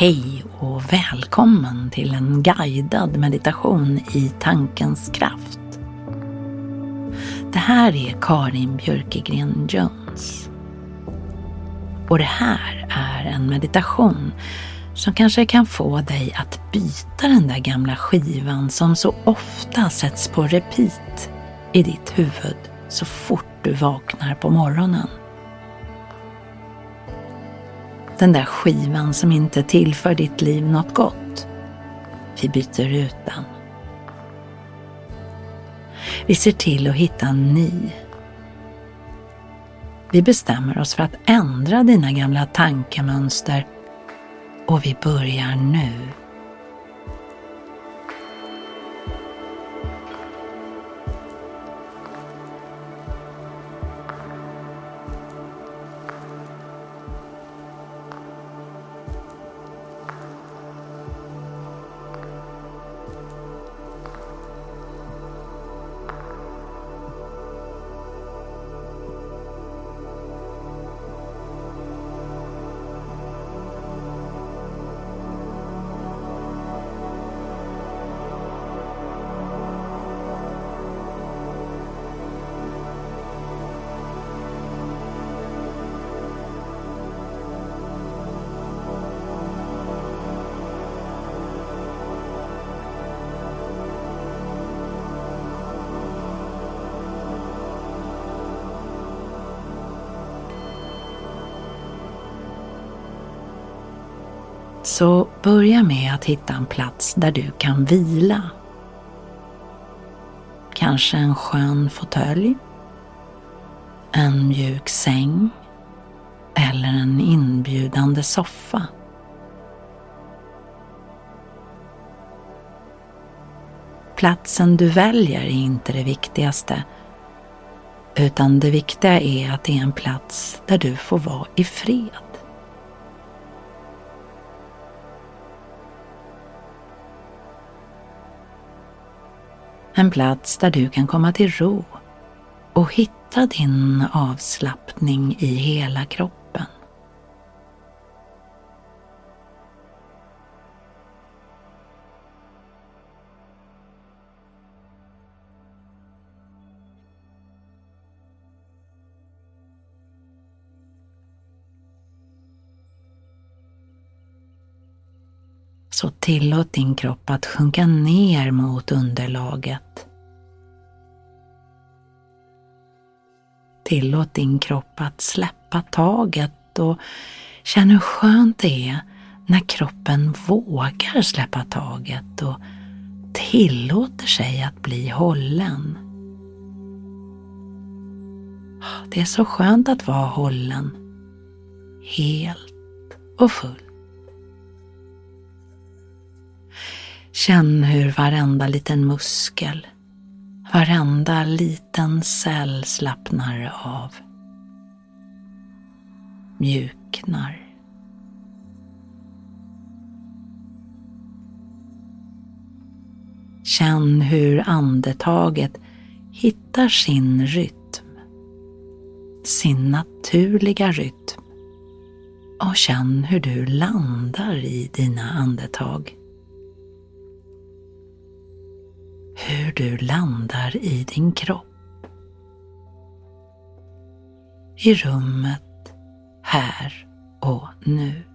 Hej och välkommen till en guidad meditation i tankens kraft. Det här är Karin Björkegren Jones. Och det här är en meditation som kanske kan få dig att byta den där gamla skivan som så ofta sätts på repeat i ditt huvud så fort du vaknar på morgonen. Den där skivan som inte tillför ditt liv något gott. Vi byter ut den. Vi ser till att hitta en ny. Vi bestämmer oss för att ändra dina gamla tankemönster och vi börjar nu. Så börja med att hitta en plats där du kan vila. Kanske en skön fåtölj, en mjuk säng eller en inbjudande soffa. Platsen du väljer är inte det viktigaste utan det viktiga är att det är en plats där du får vara i fred. En plats där du kan komma till ro och hitta din avslappning i hela kroppen. så tillåt din kropp att sjunka ner mot underlaget. Tillåt din kropp att släppa taget och känn hur skönt det är när kroppen vågar släppa taget och tillåter sig att bli hållen. Det är så skönt att vara hållen, helt och fullt. Känn hur varenda liten muskel, Varenda liten cell slappnar av. Mjuknar. Känn hur andetaget hittar sin rytm, sin naturliga rytm och känn hur du landar i dina andetag. Hur du landar i din kropp. I rummet, här och nu.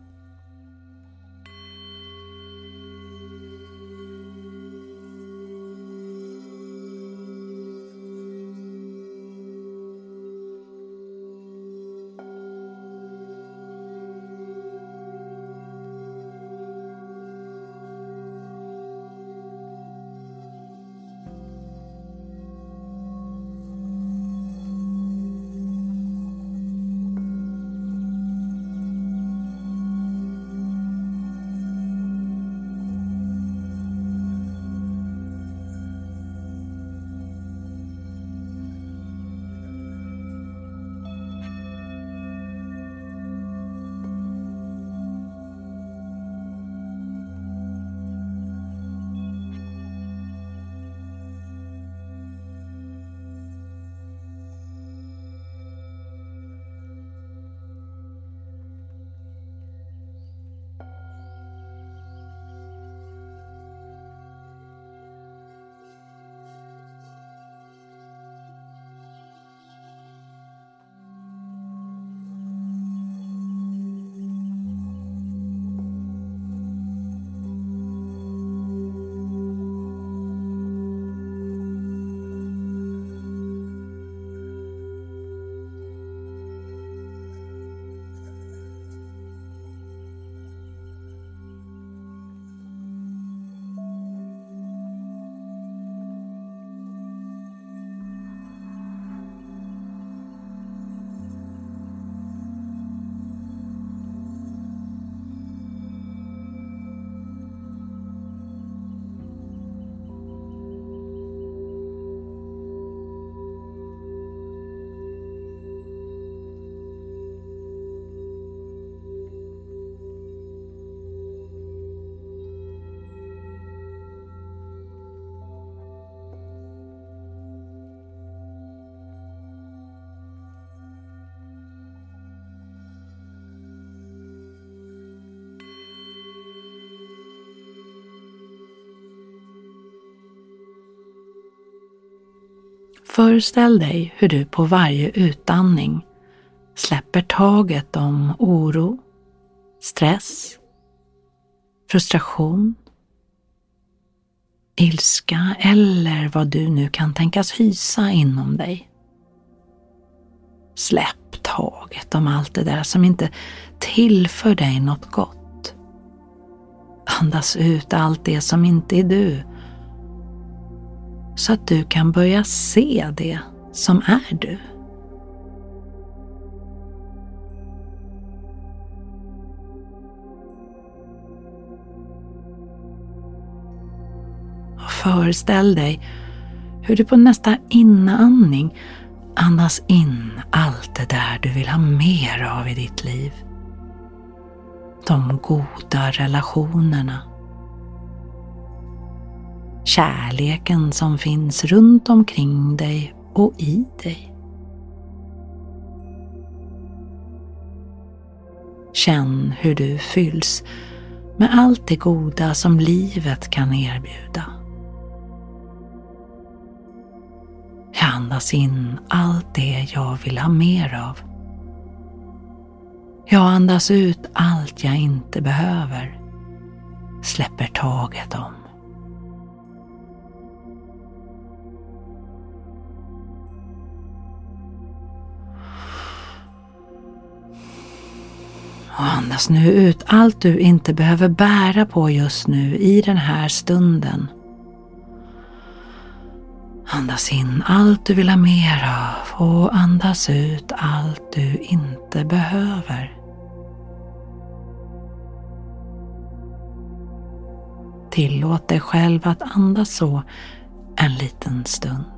Föreställ dig hur du på varje utandning släpper taget om oro, stress, frustration, ilska eller vad du nu kan tänkas hysa inom dig. Släpp taget om allt det där som inte tillför dig något gott. Andas ut allt det som inte är du så att du kan börja se det som är du. Och föreställ dig hur du på nästa inandning andas in allt det där du vill ha mer av i ditt liv. De goda relationerna kärleken som finns runt omkring dig och i dig. Känn hur du fylls med allt det goda som livet kan erbjuda. Jag andas in allt det jag vill ha mer av. Jag andas ut allt jag inte behöver. Släpper taget om. Och andas nu ut allt du inte behöver bära på just nu i den här stunden. Andas in allt du vill ha mer av och andas ut allt du inte behöver. Tillåt dig själv att andas så en liten stund.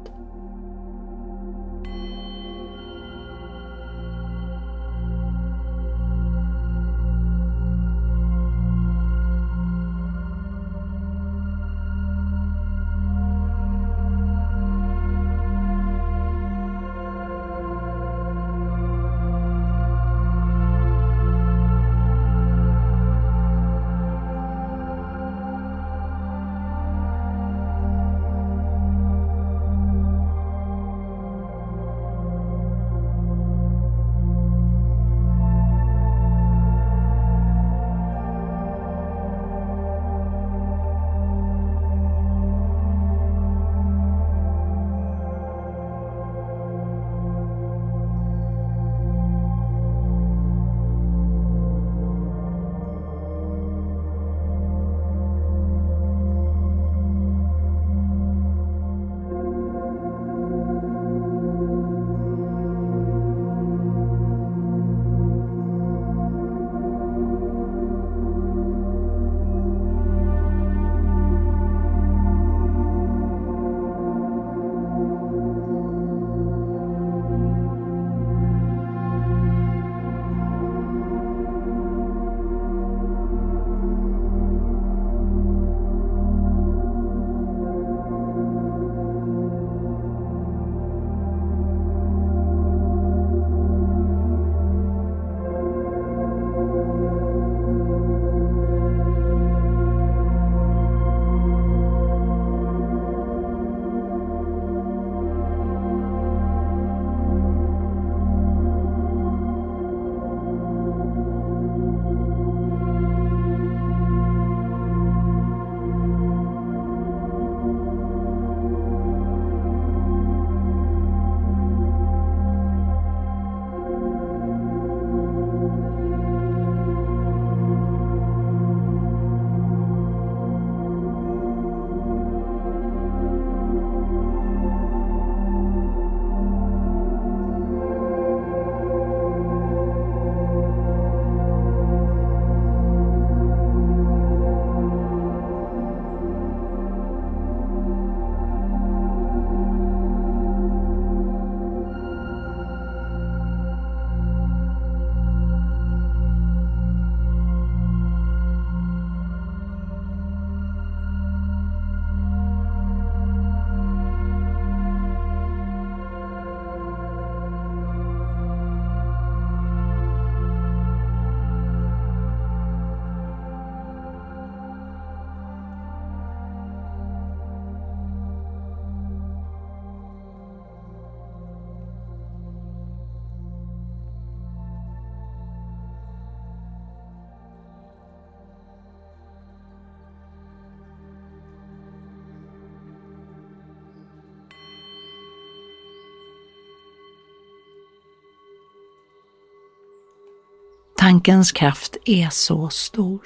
Tankens kraft är så stor.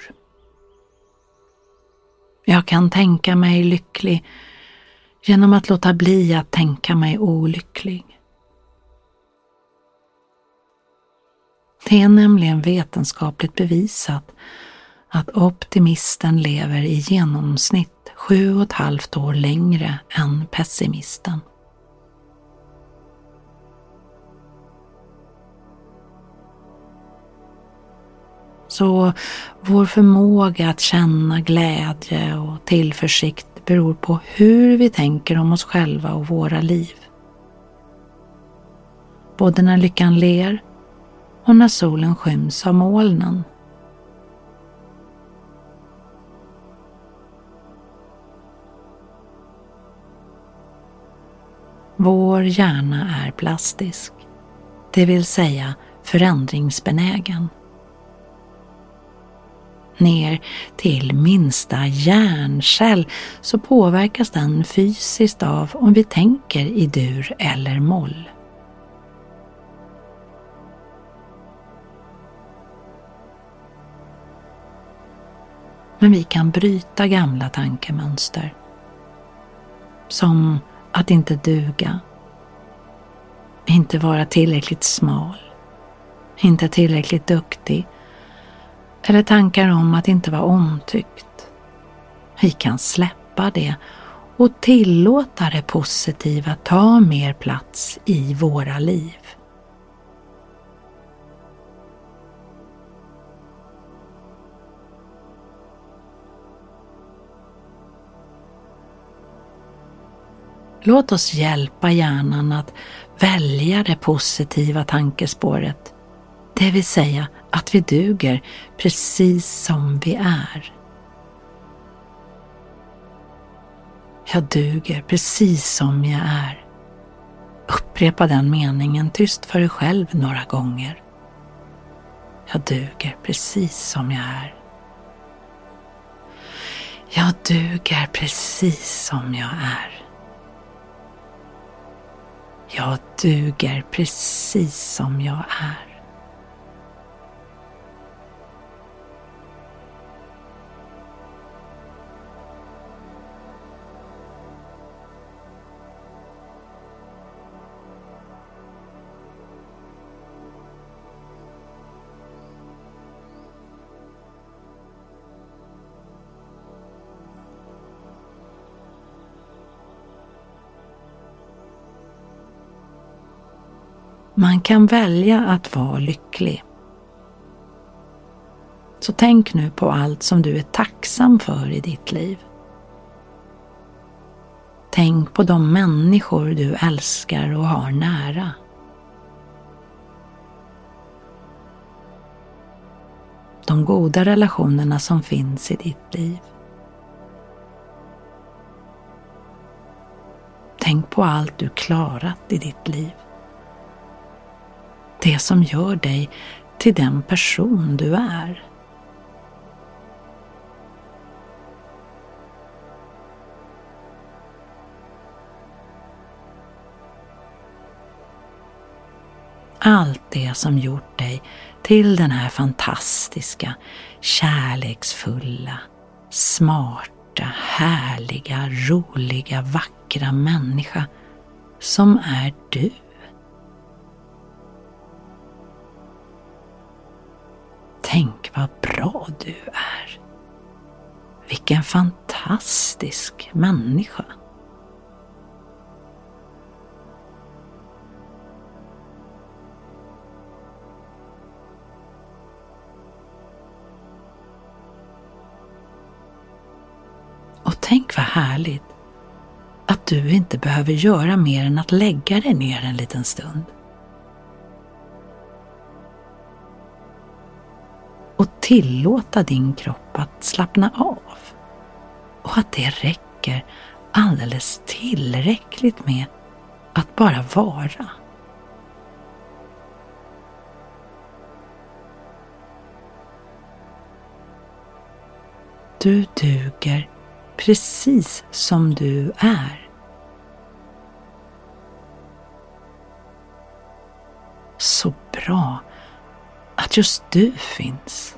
Jag kan tänka mig lycklig genom att låta bli att tänka mig olycklig. Det är nämligen vetenskapligt bevisat att optimisten lever i genomsnitt sju och ett halvt år längre än pessimisten. Så vår förmåga att känna glädje och tillförsikt beror på hur vi tänker om oss själva och våra liv. Både när lyckan ler och när solen skyms av molnen. Vår hjärna är plastisk, det vill säga förändringsbenägen. Ner till minsta hjärncell så påverkas den fysiskt av om vi tänker i dur eller moll. Men vi kan bryta gamla tankemönster. Som att inte duga, inte vara tillräckligt smal, inte tillräckligt duktig eller tankar om att inte vara omtyckt. Vi kan släppa det och tillåta det positiva ta mer plats i våra liv. Låt oss hjälpa hjärnan att välja det positiva tankespåret, det vill säga att vi duger precis som vi är. Jag duger precis som jag är. Upprepa den meningen tyst för dig själv några gånger. Jag duger precis som jag är. Jag duger precis som jag är. Jag duger precis som jag är. Kan välja att vara lycklig. Så tänk nu på allt som du är tacksam för i ditt liv. Tänk på de människor du älskar och har nära. De goda relationerna som finns i ditt liv. Tänk på allt du klarat i ditt liv. Det som gör dig till den person du är. Allt det som gjort dig till den här fantastiska, kärleksfulla, smarta, härliga, roliga, vackra människa som är du. Tänk vad bra du är. Vilken fantastisk människa. Och tänk vad härligt att du inte behöver göra mer än att lägga dig ner en liten stund. Tillåta din kropp att slappna av. Och att det räcker alldeles tillräckligt med att bara vara. Du duger precis som du är. Så bra Att just du finns.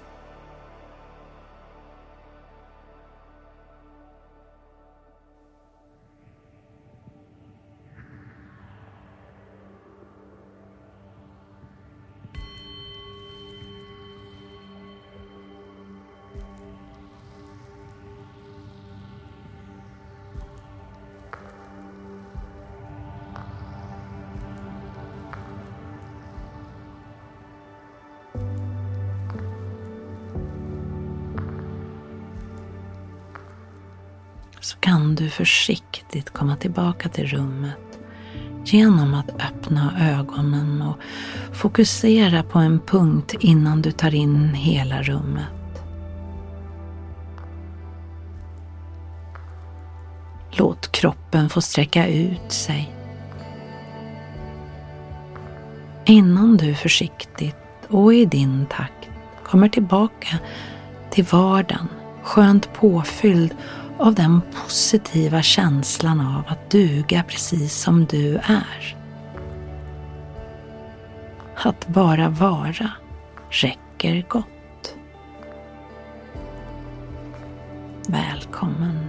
Så kan du försiktigt komma tillbaka till rummet genom att öppna ögonen och fokusera på en punkt innan du tar in hela rummet. Låt kroppen få sträcka ut sig. Innan du försiktigt och i din takt kommer tillbaka till vardagen, skönt påfylld av den positiva känslan av att duga precis som du är. Att bara vara räcker gott. Välkommen